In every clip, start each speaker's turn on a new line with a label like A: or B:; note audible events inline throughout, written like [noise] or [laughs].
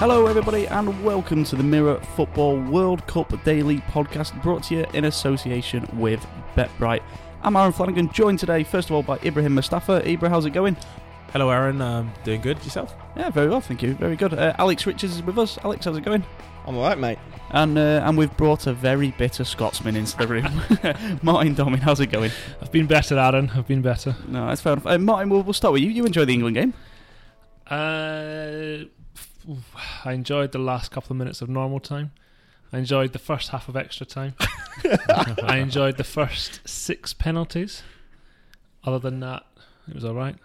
A: Hello, everybody, and welcome to the Mirror Football World Cup Daily podcast brought to you in association with BetBright. I'm Aaron Flanagan, joined today, first of all, by Ibrahim Mustafa. Ibra, how's it going?
B: Hello, Aaron. Um, doing good. Yourself?
A: Yeah, very well, thank you. Very good. Uh, Alex Richards is with us. Alex, how's it going?
C: I'm alright, mate.
A: And uh, and we've brought a very bitter Scotsman into the room. [laughs] Martin Domin, how's it going?
D: I've been better, Aaron. I've been better.
A: No, that's fair enough. Uh, Martin, we'll, we'll start with you. You enjoy the England game?
D: Uh, [sighs] I enjoyed the last couple of minutes of normal time. I enjoyed the first half of extra time. I [laughs] enjoyed the first six penalties. Other than that, it was all right.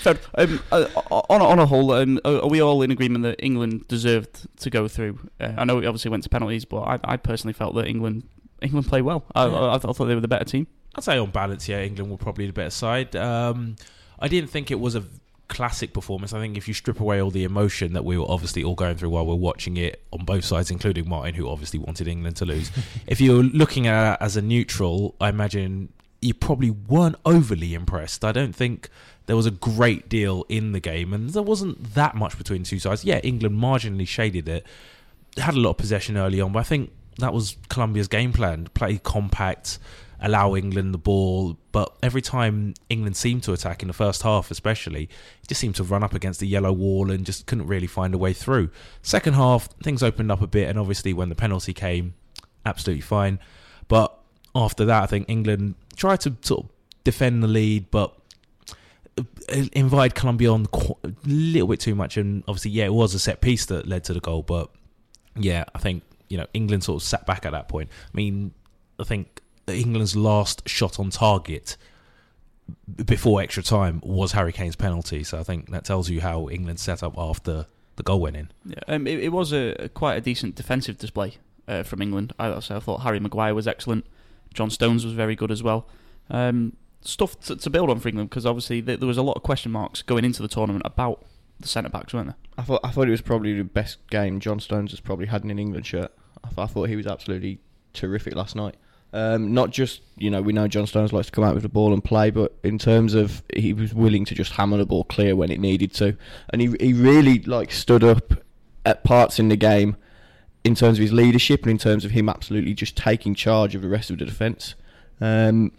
A: so, [laughs] um, uh, on, on a whole, um, are we all in agreement that England deserved to go through? Uh, I know it obviously went to penalties, but I, I personally felt that England England played well. I,
B: Yeah.
A: I, I thought they were the better team.
B: I'd say on balance, yeah, England were probably the better side. Um, I didn't think it was a classic performance. I think if you strip away all the emotion that we were obviously all going through while we're watching it on both sides, including Martin, who obviously wanted England to lose, [laughs] if you're looking at it as a neutral, I imagine you probably weren't overly impressed. I don't think there was a great deal in the game, and there wasn't that much between two sides. Yeah, England marginally shaded it, had a lot of possession early on, but I think that was Colombia's game plan: play compact, allow England the ball. But every time England seemed to attack in the first half, especially, it just seemed to run up against the yellow wall and just couldn't really find a way through. Second half, things opened up a bit, and obviously when the penalty came, absolutely fine. But after that, I think England tried to sort of defend the lead, but uh, invite Colombia on a little bit too much. And obviously, yeah, it was a set piece that led to the goal, but yeah, I think you know England sort of sat back at that point. I mean, I think England's last shot on target before extra time was Harry Kane's penalty. So I think that tells you how England set up after the goal went in.
A: Yeah, um, it, it was a, a quite a decent defensive display uh, from England. I, I thought Harry Maguire was excellent. John Stones was very good as well. Um, stuff to, to build on for England because obviously th- there was a lot of question marks going into the tournament about the centre backs, weren't there?
C: I thought I thought it was probably the best game John Stones has probably had in an England shirt. I, th- I thought he was absolutely terrific last night. Um, not just you know we know John Stones likes to come out with the ball and play, but in terms of he was willing to just hammer the ball clear when it needed to, and he he really like stood up at parts in the game in terms of his leadership and in terms of him absolutely just taking charge of the rest of the defence. Um,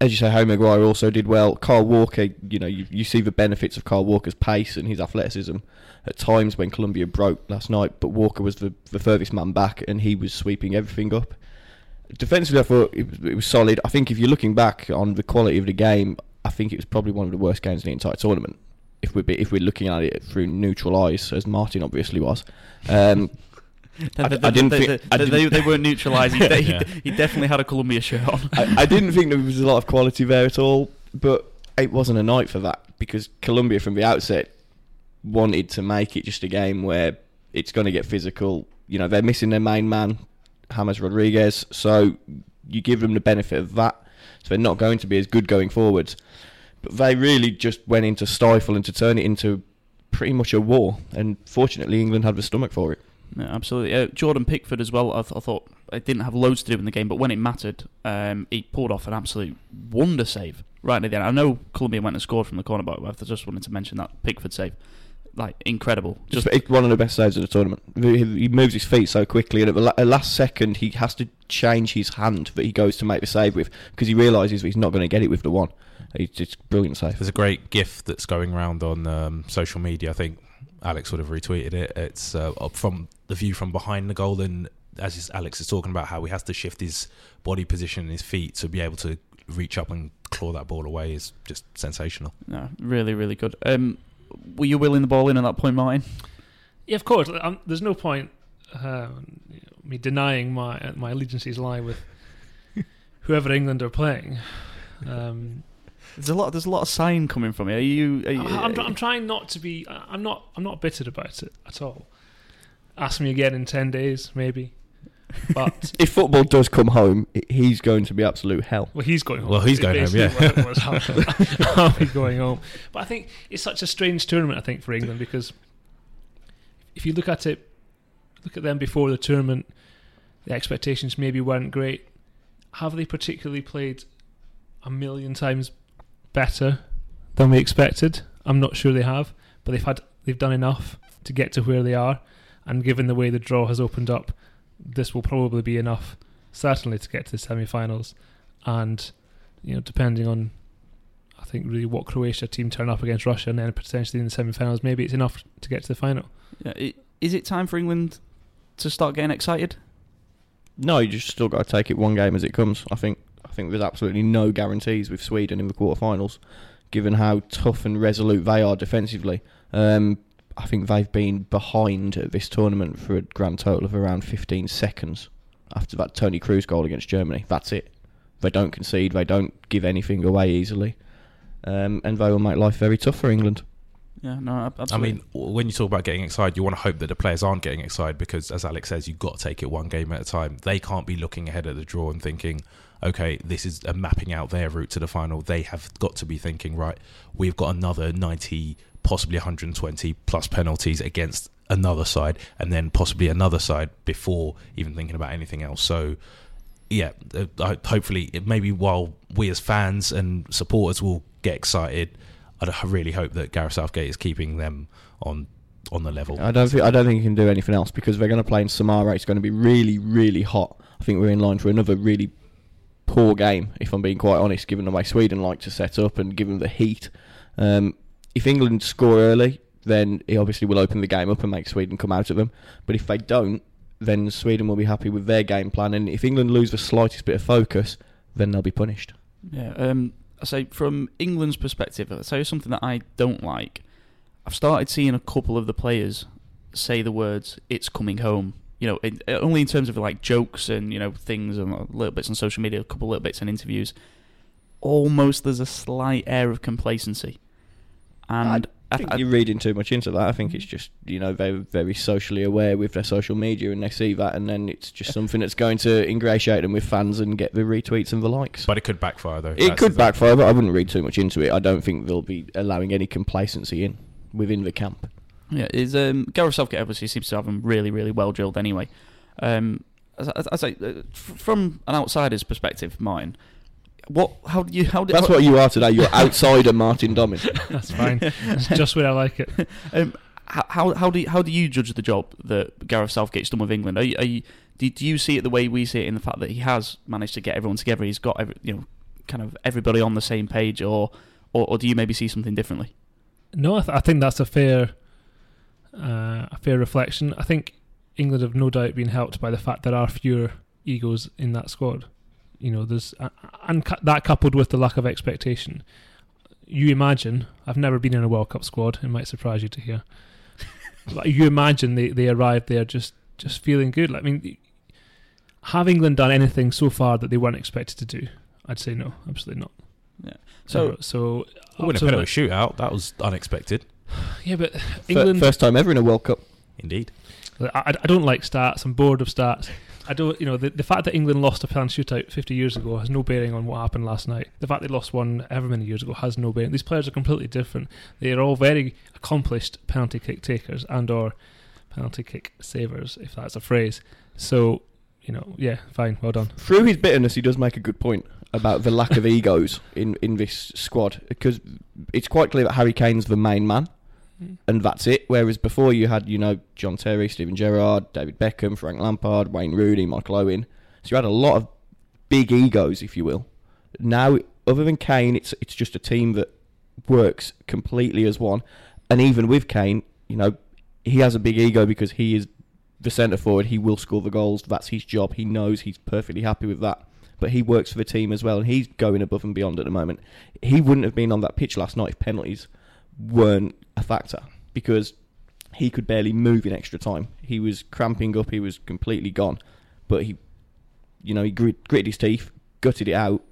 C: as you say, Harry Maguire also did well. Kyle Walker, you know, you, you see the benefits of Kyle Walker's pace and his athleticism at times when Colombia broke last night, but Walker was the, the furthest man back and he was sweeping everything up. Defensively, I thought it was, it was solid. I think if you're looking back on the quality of the game, I think it was probably one of the worst games in the entire tournament. If we're if we're looking at it through neutral eyes, as Martin obviously was, um, I- I didn't
A: they,
C: think- I
A: they,
C: didn't-
A: they, they weren't neutralising. [laughs] he,
B: Yeah.
A: he definitely had a Colombia shirt on.
C: I, I didn't think there was a lot of quality there at all, but it wasn't a night for that because Colombia from the outset wanted to make it just a game where it's going to get physical. You know, they're missing their main man, James Rodriguez, so you give them the benefit of that. So they're not going to be as good going forwards. But they really just went in to stifle and to turn it into pretty much a war. And fortunately, England had the stomach for it.
A: Yeah, absolutely. Uh, Jordan Pickford as well. I, th- I thought it didn't have loads to do in the game, but when it mattered, um, he pulled off an absolute wonder save right near the end. I know Colombia went and scored from the corner, but I just wanted to mention that Pickford save, like incredible.
C: Just
A: Just
C: it's one of the best saves of the tournament. He he moves his feet so quickly, and at the last second, he has to change his hand that he goes to make the save with because he realises he's not going to get it with the one. It's it's a brilliant save.
B: There's a great GIF that's going around on um, social media. I think Alex would have retweeted it. It's uh, up from the view from behind the goal, and as Alex is talking about how he has to shift his body position and his feet to be able to reach up and claw that ball away is just sensational.
A: no, really, really good. Um, were you willing the ball in at that point, Martin?
D: Yeah, of course. Um, there's no point uh, me denying my my allegiances lie with [laughs] whoever England are playing. Um,
A: There's a lot. There's a lot of sign coming from you. Are you? Are you
D: I- I'm, I'm trying not to be. I- I'm not. I'm not bitter about it at all. Ask me again in ten days, maybe. But [laughs]
C: If football does come home, i- he's going to be absolute hell.
D: well, he's going home.
B: Well, he's
D: It's
B: going home, yeah.
D: what it was. I'll, [laughs] [laughs] I'll be going home. But I think it's such a strange tournament. I think for England because if you look at it, look at them before the tournament, the expectations maybe weren't great. Have they particularly played a million times better than we expected? I'm not sure they have, but they've had they've done enough to get to where they are, and given the way the draw has opened up, this will probably be enough, certainly to get to the semi-finals, and you know, depending on, I think really what Croatia team turn up against Russia, and then potentially in the semi-finals, maybe it's enough to get to the final.
A: Yeah, i- is it time for England to start getting excited?
C: No, you just still got to take it one game as it comes. I think I think there's absolutely no guarantees with Sweden in the quarterfinals, given how tough and resolute they are defensively. Um, I think they've been behind at this tournament for a grand total of around 15 seconds after that Toni Kroos goal against Germany. That's it. They don't concede. They don't give anything away easily, um, and they will make life very tough for England.
A: Yeah, no, ab-
B: I mean, when you talk about getting excited, you want to hope that the players aren't getting excited because, as Alex says, you've got to take it one game at a time. They can't be looking ahead at the draw and thinking, okay, this is a mapping out their route to the final. They have got to be thinking, right, we've got another 90, possibly 120 plus penalties against another side, and then possibly another side before even thinking about anything else. So, yeah, uh, hopefully, maybe while we as fans and supporters will get excited, I really hope that Gareth Southgate is keeping them on on the level.
C: I don't think I don't think you can do anything else because they're going to play in Samara. It's going to be really, really hot. I think we're in line for another really poor game, if I'm being quite honest, given the way Sweden like to set up and given the heat. Um, if England score early, then he obviously will open the game up and make Sweden come out of them. But if they don't, then Sweden will be happy with their game plan. And if England lose the slightest bit of focus, then they'll be punished.
A: Yeah, um, I say from England's perspective, tell you something that I don't like. I've started seeing a couple of the players say the words "It's coming home." You know, in, only in terms of like jokes and you know things and little bits on social media, a couple little bits in interviews. Almost there's a slight air of complacency, and
C: I think you're reading too much into that. I think it's just you know they're very socially aware with their social media and they see that, and then it's just something that's going to ingratiate them with fans and get the retweets and the likes.
B: But it could backfire though.
C: it
B: That's the
C: could
B: thing.
C: backfire, but I wouldn't read too much into it. I don't think they'll be allowing any complacency in within the camp.
A: Yeah, is um, Gareth Southgate obviously seems to have them really, really well drilled anyway. Um, as, as I say, uh, f- from an outsider's perspective, mine, what, how do you, how do,
C: That's what you are today. You're outsider Martin Domin. [laughs]
D: That's fine. That's just where I like it. [laughs]
A: um, how, how, how do you, how do you judge the job that Gareth Southgate's done with England? Are you, are you, do, do you see it the way we see it in the fact that he has managed to get everyone together? He's got every, you know, kind of everybody on the same page, or, or, or do you maybe see something differently?
D: No, I, th- I think that's a fair, uh, a fair reflection. I think England have no doubt been helped by the fact there are fewer egos in that squad. You know, there's uh, and cu- that coupled with the lack of expectation. You imagine I've never been in a World Cup squad. It might surprise you to hear. [laughs] but you imagine they they arrived there just just feeling good. Like, I mean, have England done anything so far that they weren't expected to do? I'd say no, absolutely not. Yeah.
A: So,
D: Uh, so
B: Winning
D: up
B: a penalty shootout. That was unexpected. [sighs]
D: Yeah, but England.
C: First time ever in a World Cup.
B: Indeed.
D: I, I don't like stats. I'm bored of stats. I don't, you know, the, the fact that England lost a penalty shootout 50 years ago has no bearing on what happened last night. The fact they lost one ever many years ago has no bearing. These players are completely different. They are all very accomplished penalty kick takers and or penalty kick savers, if that's a phrase. So, you know, yeah, fine, well done.
C: Through his bitterness, he does make a good point about the lack of egos in, in this squad because it's quite clear that Harry Kane's the main man and that's it. Whereas before you had, you know, John Terry, Steven Gerrard, David Beckham, Frank Lampard, Wayne Rooney, Michael Owen. So you had a lot of big egos, if you will. Now, other than Kane, it's it's just a team that works completely as one. And even with Kane, you know, he has a big ego because he is the centre forward. He will score the goals. That's his job. He knows he's perfectly happy with that. But he works for the team as well, and he's going above and beyond at the moment. He wouldn't have been on that pitch last night if penalties weren't a factor because he could barely move in extra time. He was cramping up. He was completely gone. But he, you know, he grit, gritted his teeth, gutted it out,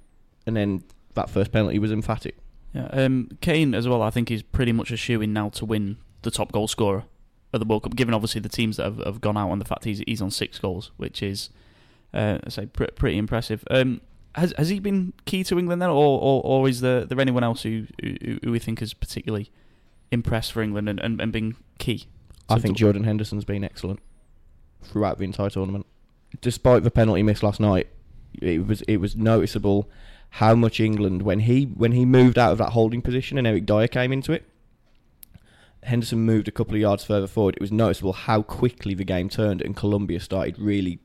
C: and then that first penalty was emphatic.
A: Yeah, um, Kane as well. I think is pretty much a shoe in now to win the top goal scorer of the World Cup. Given obviously the teams that have, have gone out and the fact he's he's on six goals, which is uh, I say pr- pretty impressive. Um, has has he been key to England then, or or, or is there there anyone else who, who who we think has particularly impressed for England and, and, and been key?
C: I think Jordan Henderson's been excellent throughout the entire tournament. Despite the penalty miss last night, it was it was noticeable how much England when he when he moved out of that holding position and Eric Dier came into it, Henderson moved a couple of yards further forward, it was noticeable how quickly the game turned and Colombia started really,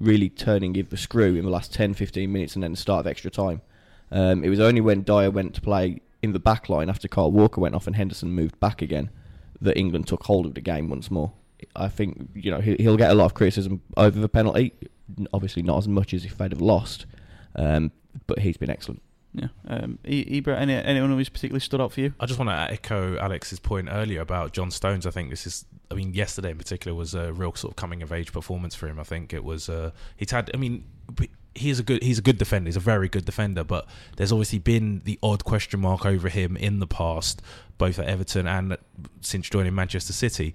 C: really turning give the screw in the last 10, 15 minutes and then the start of extra time. Um, it was only when Dier went to play in the back line after Kyle Walker went off and Henderson moved back again that England took hold of the game once more. I think you know he- he'll get a lot of criticism over the penalty. Obviously, not as much as if they'd have lost, um, but he's been excellent.
A: Yeah. Um, any, anyone who's particularly stood out for you?
B: I just want to echo Alex's point earlier about John Stones. I think this is, I mean, yesterday in particular was a real sort of coming of age performance for him. I think it was. Uh, he's had. I mean, he's a good. He's a good defender. He's a very good defender. But there's obviously been the odd question mark over him in the past, both at Everton and since joining Manchester City.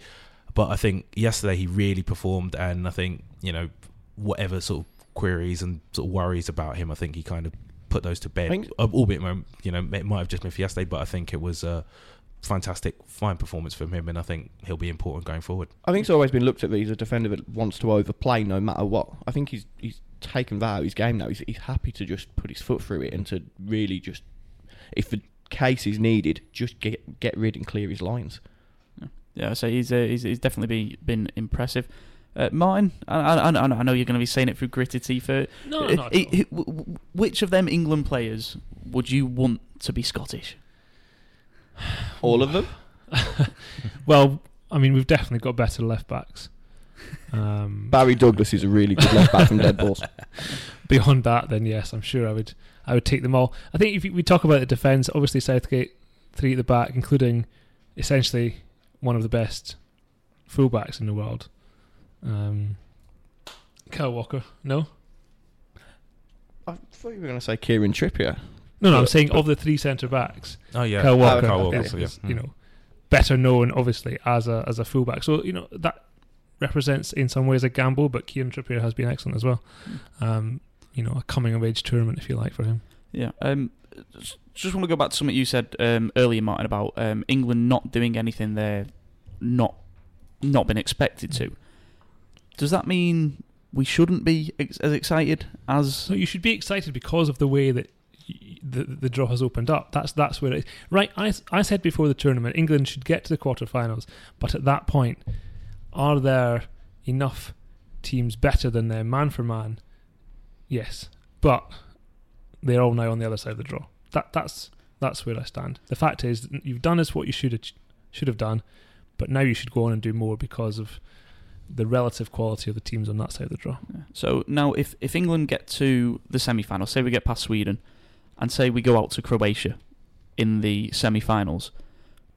B: But I think yesterday he really performed, and I think you know whatever sort of queries and sort of worries about him, I think he kind of put those to bed.
C: I think-
B: Uh, albeit, you know, it might have just been for yesterday, but I think it was a fantastic, fine performance from him, and I think he'll be important going forward.
C: I think it's always been looked at that he's a defender that wants to overplay no matter what. I think he's he's taken that out of his game now. He's, he's happy to just put his foot through it and to really just, if the case is needed, just get get rid and clear his lines.
A: Yeah, so he's uh, he's, he's definitely been been impressive. Uh, Martin, I, I, I I know you're going to be saying it through gritted teeth. Uh,
D: No,
A: uh,
D: not at all.
A: wh- wh- which of them England players would you want to be Scottish? [sighs]
C: All of them. [laughs]
D: Well, I mean, we've definitely got better left backs. Um, [laughs]
C: Barry Douglas is a really good left back from dead balls. [laughs]
D: beyond that, then yes, I'm sure I would I would take them all. I think if we talk about the defence, obviously Southgate three at the back, including essentially one of the best fullbacks in the world. Um, Kyle Walker, no,
C: I thought you were going to say Kieran Trippier.
D: no, no. I'm saying of the three centre backs,
B: Oh yeah,
D: Kyle Walker,
B: Kyle Walker,
D: is,
B: yeah.
D: is,
B: Mm.
D: you know, better known obviously as a as a fullback. So you know that represents in some ways a gamble, but Kieran Trippier has been excellent as well. Um, you know, a coming of age tournament, if you like, for him.
A: Yeah. Um, just want to go back to something you said um, earlier, Martin, about um, England not doing anything they're not not been expected to. Does that mean we shouldn't be ex- as excited as?
D: So you should be excited because of the way that the the draw has opened up. That's that's where it right. I, I said before the tournament, England should get to the quarterfinals, but at that point, are there enough teams better than them man for man? Yes, but they're all now on the other side of the draw. That that's that's where I stand. The fact is, you've done as what you should have should have done, but now you should go on and do more because of the relative quality of the teams on that side of the draw.
A: Yeah. So now, if if England get to the semi-final, say we get past Sweden, and say we go out to Croatia in the semi-finals,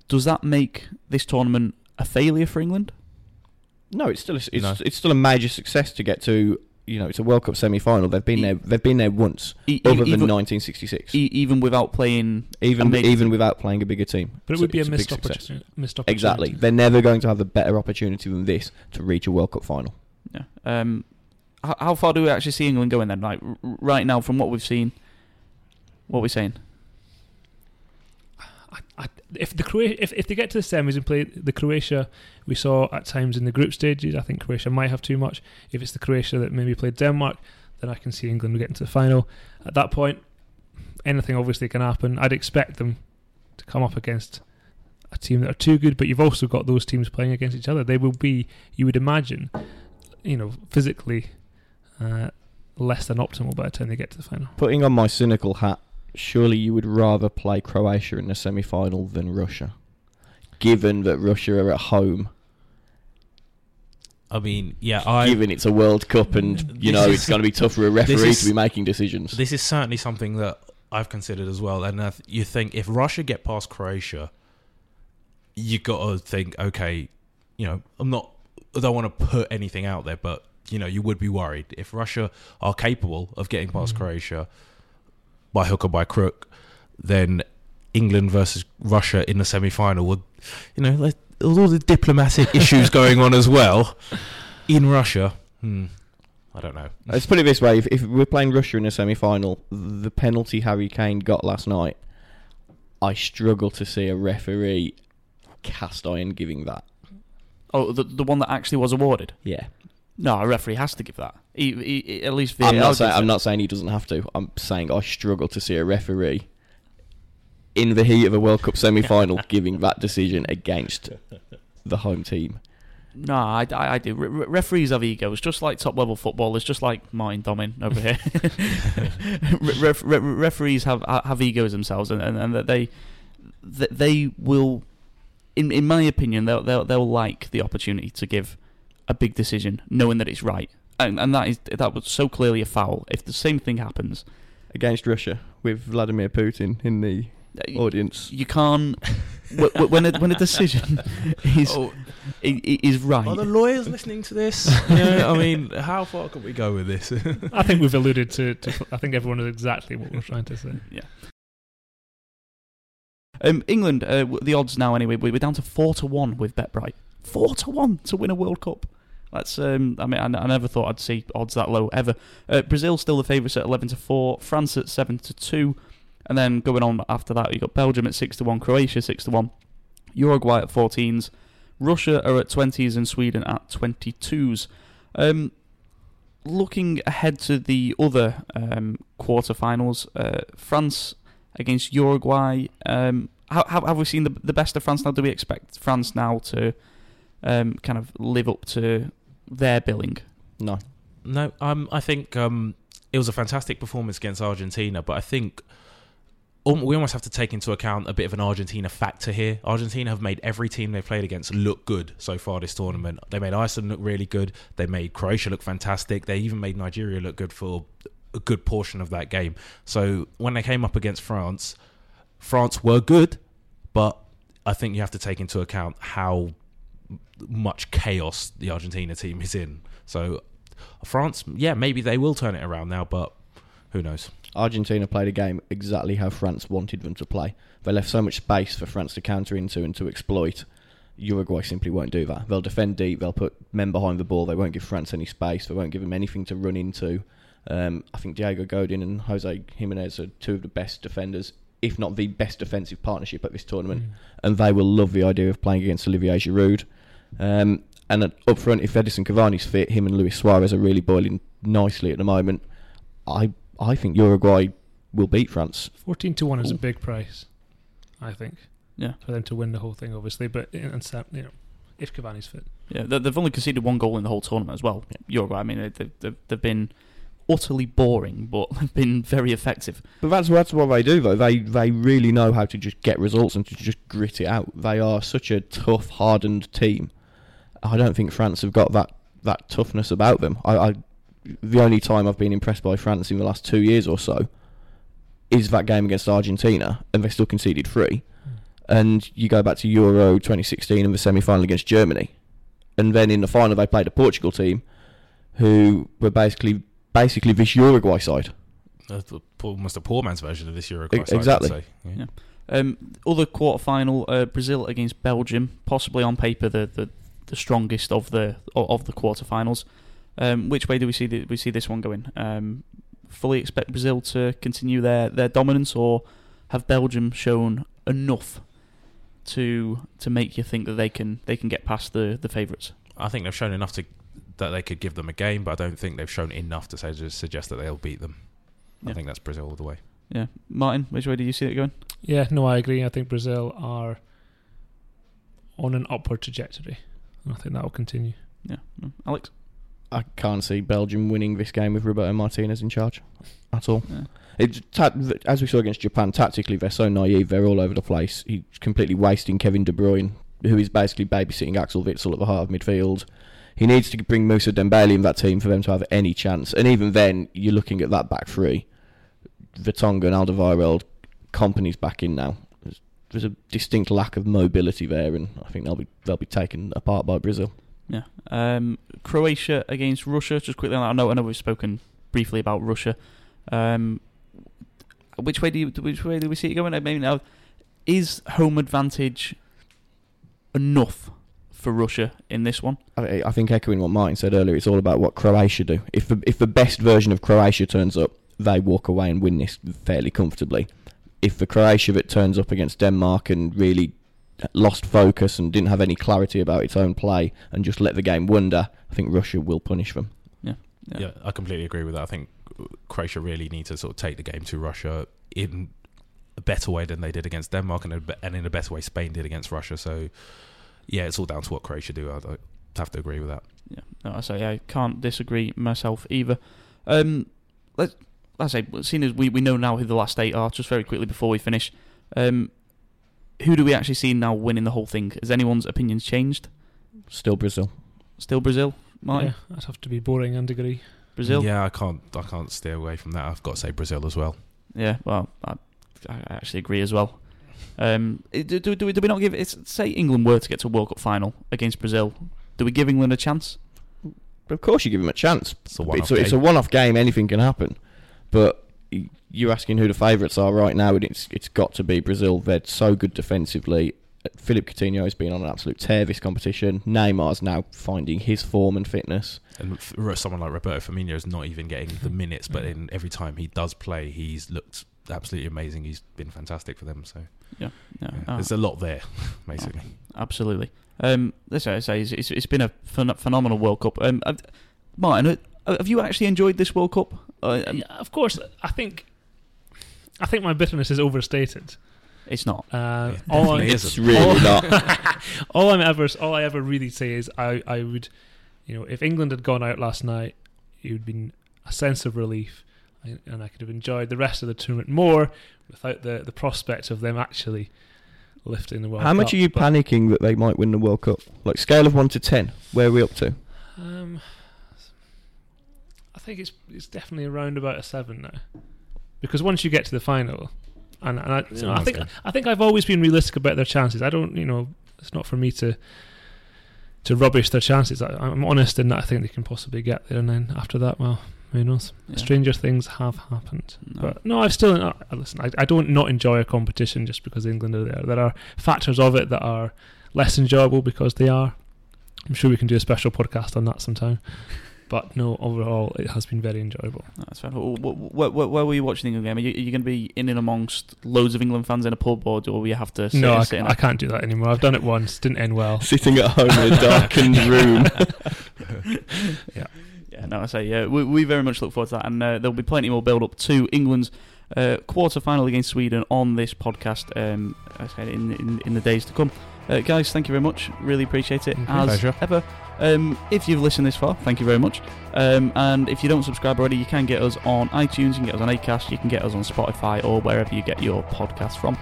A: does that make this tournament a failure for England?
C: No, it's still a, it's,
B: No.
C: it's still a major success to get to. You know, it's a World Cup semi-final. They've been
A: E-
C: there. They've been there once,
A: E-
C: other
A: e-
C: than
A: even,
C: 1966.
A: e- even without playing,
C: even
A: amazing.
C: even without playing a bigger team.
D: But it
C: It's
D: would be a
C: it's
D: missed
C: big success.
D: opportunity, missed opportunity.
C: Exactly. They're never going to have a better opportunity than this to reach a World Cup final.
A: yeah. Um, how, how far do we actually see England going then? Like r- r- right now, from what we've seen, what we're we saying?
D: If the Croatia, if, if they get to the semis and play the Croatia we saw at times in the group stages, I think Croatia might have too much. If it's the Croatia that maybe played Denmark, then I can see England getting to the final. At that point, anything obviously can happen. I'd expect them to come up against a team that are too good, but you've also got those teams playing against each other. They will be, you would imagine, you know, physically uh, less than optimal by the time they get to the final.
C: Putting on my cynical hat, surely you would rather play Croatia in the semi-final than Russia, given that Russia are at home,
B: I mean, yeah, I
C: given it's a World Cup and you know
B: is-
C: it's going to be tough for a referee
B: is-
C: to be making decisions.
B: This is certainly something that I've considered as well. And uh, you think if Russia get past Croatia, you got to think, okay, you know, I'm not, I don't want to put anything out there, but you know, you would be worried if Russia are capable of getting past
D: Mhm.
B: Croatia by hook or by crook, then England versus Russia in the semi-final would, you know, like, all the diplomatic [laughs] issues going on as well in Russia. Hmm, I don't know.
C: Let's put it this way: if, if we're playing Russia in a semi-final, the penalty Harry Kane got last night, I struggle to see a referee cast iron giving that.
A: Oh, the the one that actually was awarded.
C: Yeah,
A: No, a referee has to give that. He, he, he- at least
C: I'm
A: VAR
C: not saying I'm
A: it.
C: not saying he doesn't have to. I'm saying I struggle to see a referee in the heat of a World Cup semi-final, [laughs] giving that decision against the home team.
A: No, I, I, I do. Re- re- referees have egos, just like top level footballers, just like Martin Domin over here. [laughs] Re- ref- re- referees have have egos themselves, and, and, and that they that they will, in in my opinion, they'll, they'll they'll like the opportunity to give a big decision, knowing that it's right, and and that is that was so clearly a foul. If the same thing happens,
C: against Russia with Vladimir Putin in the
A: uh,
C: audience.
A: you can't. wh- wh- when a, when a decision [laughs] is
B: Oh,
A: i- i- is right,
B: are the lawyers listening to this? [laughs] yeah, I [laughs] mean, how far can we go with this?
D: I think we've alluded to, to. I think everyone knows exactly what we're trying to say.
A: Um, England, uh, the odds now anyway, we're down to four to one with BetBright. Four to one to win a World Cup. That's um, I mean, I never thought I'd see odds that low ever. Uh, Brazil still the favourites at eleven to four, France at seven to two, and then going on after that, you have got Belgium at six to one, Croatia six to one, Uruguay at fourteens, Russia are at twenties, and Sweden at twenty twos. Um, looking ahead to the other um, quarterfinals, uh, France against Uruguay. Um, have we seen the, the best of France now? Do we expect France now to um, kind of live up to their billing?
C: No,
B: No, um, I think um, it was a fantastic performance against Argentina, but I think al- we almost have to take into account a bit of an Argentina factor here. Argentina have made every team they've played against look good so far this tournament. They made Iceland look really good. They made Croatia look fantastic. They even made Nigeria look good for a good portion of that game. So when they came up against France, France were good, but I think you have to take into account how much chaos the Argentina team is in. So France, yeah, maybe they will turn it around now, but who knows?
C: Argentina played a game exactly how France wanted them to play. They left so much space for France to counter into and to exploit. Uruguay simply won't do that. They'll defend deep. They'll put men behind the ball. They won't give France any space. They won't give them anything to run into. Um, I think Diego Godin and Jose Gimenez are two of the best defenders, if not the best defensive partnership at this tournament. And they will love the idea of playing against Olivier Giroud. Um, and up front, if Edinson Cavani's fit, him and Luis Suarez are really boiling nicely at the moment. I I think Uruguay will beat France.
D: Fourteen to one is a big price, I think,
A: Yeah,
D: for them to win the whole thing. Obviously, but and you know, if Cavani's fit,
A: yeah. they- They've only conceded one goal in the whole tournament as well. Uruguay. I mean, they- they've, they've been utterly boring, but [laughs] they've been very effective.
C: But that's that's what they do though. They they really know how to just get results and to just grit it out. They are such a tough, hardened team. I don't think France have got that that toughness about them. I, I the only time I've been impressed by France in the last two years or so is that game against Argentina, and they still conceded three. And you go back to Euro 2016 and the semi-final against Germany, and then in the final they played a Portugal team, who were basically basically this Uruguay side.
B: That's a- almost a poor man's version of this Uruguay.
C: Ex-
B: side, I'd
C: exactly.
B: say. Yeah.
A: Yeah. Um, other quarterfinal, uh, Brazil against Belgium, possibly on paper the, the, the strongest of the o- of the quarterfinals. Um, which way do we see the, we see this one going? Um, fully expect Brazil to continue their, their dominance, or have Belgium shown enough to to make you think that they can they can get past the the favourites?
B: I think they've shown enough to that they could give them a game, but I don't think they've shown enough to say to suggest that they'll beat them. I think that's Brazil all the way.
A: Yeah, Martin, which way do you see it going?
D: yeah, no, I agree. I think Brazil are on an upward trajectory, and I think that will continue.
A: Yeah, no. Alex.
C: I can't see Belgium winning this game with Roberto Martinez in charge at all.
A: Yeah.
C: It's ta- as we saw against Japan. Tactically, they're so naive. They're all over the place. He's completely wasting Kevin De Bruyne, who is basically babysitting Axel Witsel at the heart of midfield. He needs to bring Mousa Dembele in that team for them to have any chance. And even then, you're looking at that back three. Vertonghen, Alderweireld, Kompany's back in now. There's, a distinct lack of mobility there, and I think they'll be they'll be taken apart by Brazil.
A: Yeah. Um, Croatia against Russia. Just quickly on that note, I know we've spoken briefly about Russia. Um, which way do you, which way do we see it going? I mean, now is home advantage enough for Russia in this one?
C: I, I think echoing what Martin said earlier, it's all about what Croatia do. If the, if the best version of Croatia turns up, they walk away and win this fairly comfortably. If the Croatia that turns up against Denmark and really lost focus and didn't have any clarity about its own play and just let the game wander, I think Russia will punish them.
A: Yeah.
B: Yeah. I completely agree with that. I think Croatia really need to sort of take the game to Russia in a better way than they did against Denmark, and, a, and in a better way Spain did against Russia. So, yeah, it's all down to what Croatia do. I'd, I'd have to agree with that.
A: Yeah, no, I say I can't disagree myself either. Um, let's, I say, seeing as we, we know now who the last eight are, just very quickly before we finish, um, who do we actually see now winning the whole thing? Has anyone's opinions changed?
C: Still Brazil.
A: Still Brazil, Martin?
D: Yeah, I'd have to be boring and agree.
A: Brazil?
B: Yeah, I can't. I can't stay away from that. I've got to say Brazil as well.
A: Yeah, well, I, I actually agree as well. Um, do, do, do, we, do we not give it's, say England were to get to a World Cup final against Brazil? Do we give England a chance?
C: Of course, you give them a chance.
B: It's a one-off
C: a, it's a
B: game.
C: one-off game. Anything can happen. But you're asking who the favourites are right now, and it's it's got to be Brazil. They're so good defensively. Philippe Coutinho has been on an absolute tear this competition. Neymar's now finding his form and fitness.
B: And someone like Roberto Firmino is not even getting the minutes, but in every time he does play, he's looked absolutely amazing. He's been fantastic for them. So
A: Yeah,
B: yeah,
A: ah,
B: there's a lot there, [laughs] basically.
A: absolutely. Um, that's what I say. It's, it's, it's been a phen- phenomenal World Cup. Um, uh, Martin, uh, have you actually enjoyed this World Cup? Uh, um,
D: of course, I think I think my bitterness is overstated.
A: It's not.
D: Uh,
B: It
D: all, I,
C: it's really
D: all,
C: not. [laughs]
D: all I'm ever, all I ever really say is I, I would, you know, if England had gone out last night, it would have been a sense of relief, and I could have enjoyed the rest of the tournament more without the the prospect of them actually lifting the World Cup.
C: How much are you
D: But,
C: panicking that they might win the World Cup? Like scale of one to ten, where are we up to?
D: Um, I think it's it's definitely around about a seven now, because once you get to the final, and, and I, I think. I think I've always been realistic about their chances. I don't, you know, it's not for me to to rubbish their chances. I, I'm honest in that I think they can possibly get there, and then after that, well, who knows?
A: Yeah.
D: Stranger things have happened.
A: No.
D: But no, I've still uh, listen. I, I don't not enjoy a competition just because England are there. There are factors of it that are less enjoyable because they are. I'm sure we can do a special podcast on that sometime. [laughs] But no, overall, it has been very enjoyable.
A: No, That's fine. Wh- wh- wh- wh- Where were you watching the England game? Are you, are you going to be in and amongst loads of England fans in a pub, or do you have to sit,
D: no, I,
A: sit in
D: I
A: a-
D: can't do that anymore. I've done it once, didn't end well. [laughs]
C: Sitting at home in a darkened [laughs] room.
A: Yeah, Yeah, no, I say, yeah, we, we very much look forward to that, and uh, there'll be plenty more build up to England's uh, quarter final against Sweden on this podcast um, I said in, in in the days to come. Uh, guys, thank you very much. Really appreciate it
D: Thank you.
A: as
B: Pleasure.
A: ever. Um, if you've listened this far, thank you very much. Um, and if you don't subscribe already, you can get us on iTunes, you can get us on Acast, you can get us on Spotify, or wherever you get your podcasts from.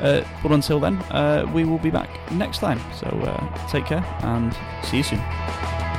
A: Uh, but until then, uh, we will be back next time. So uh, take care and see you soon.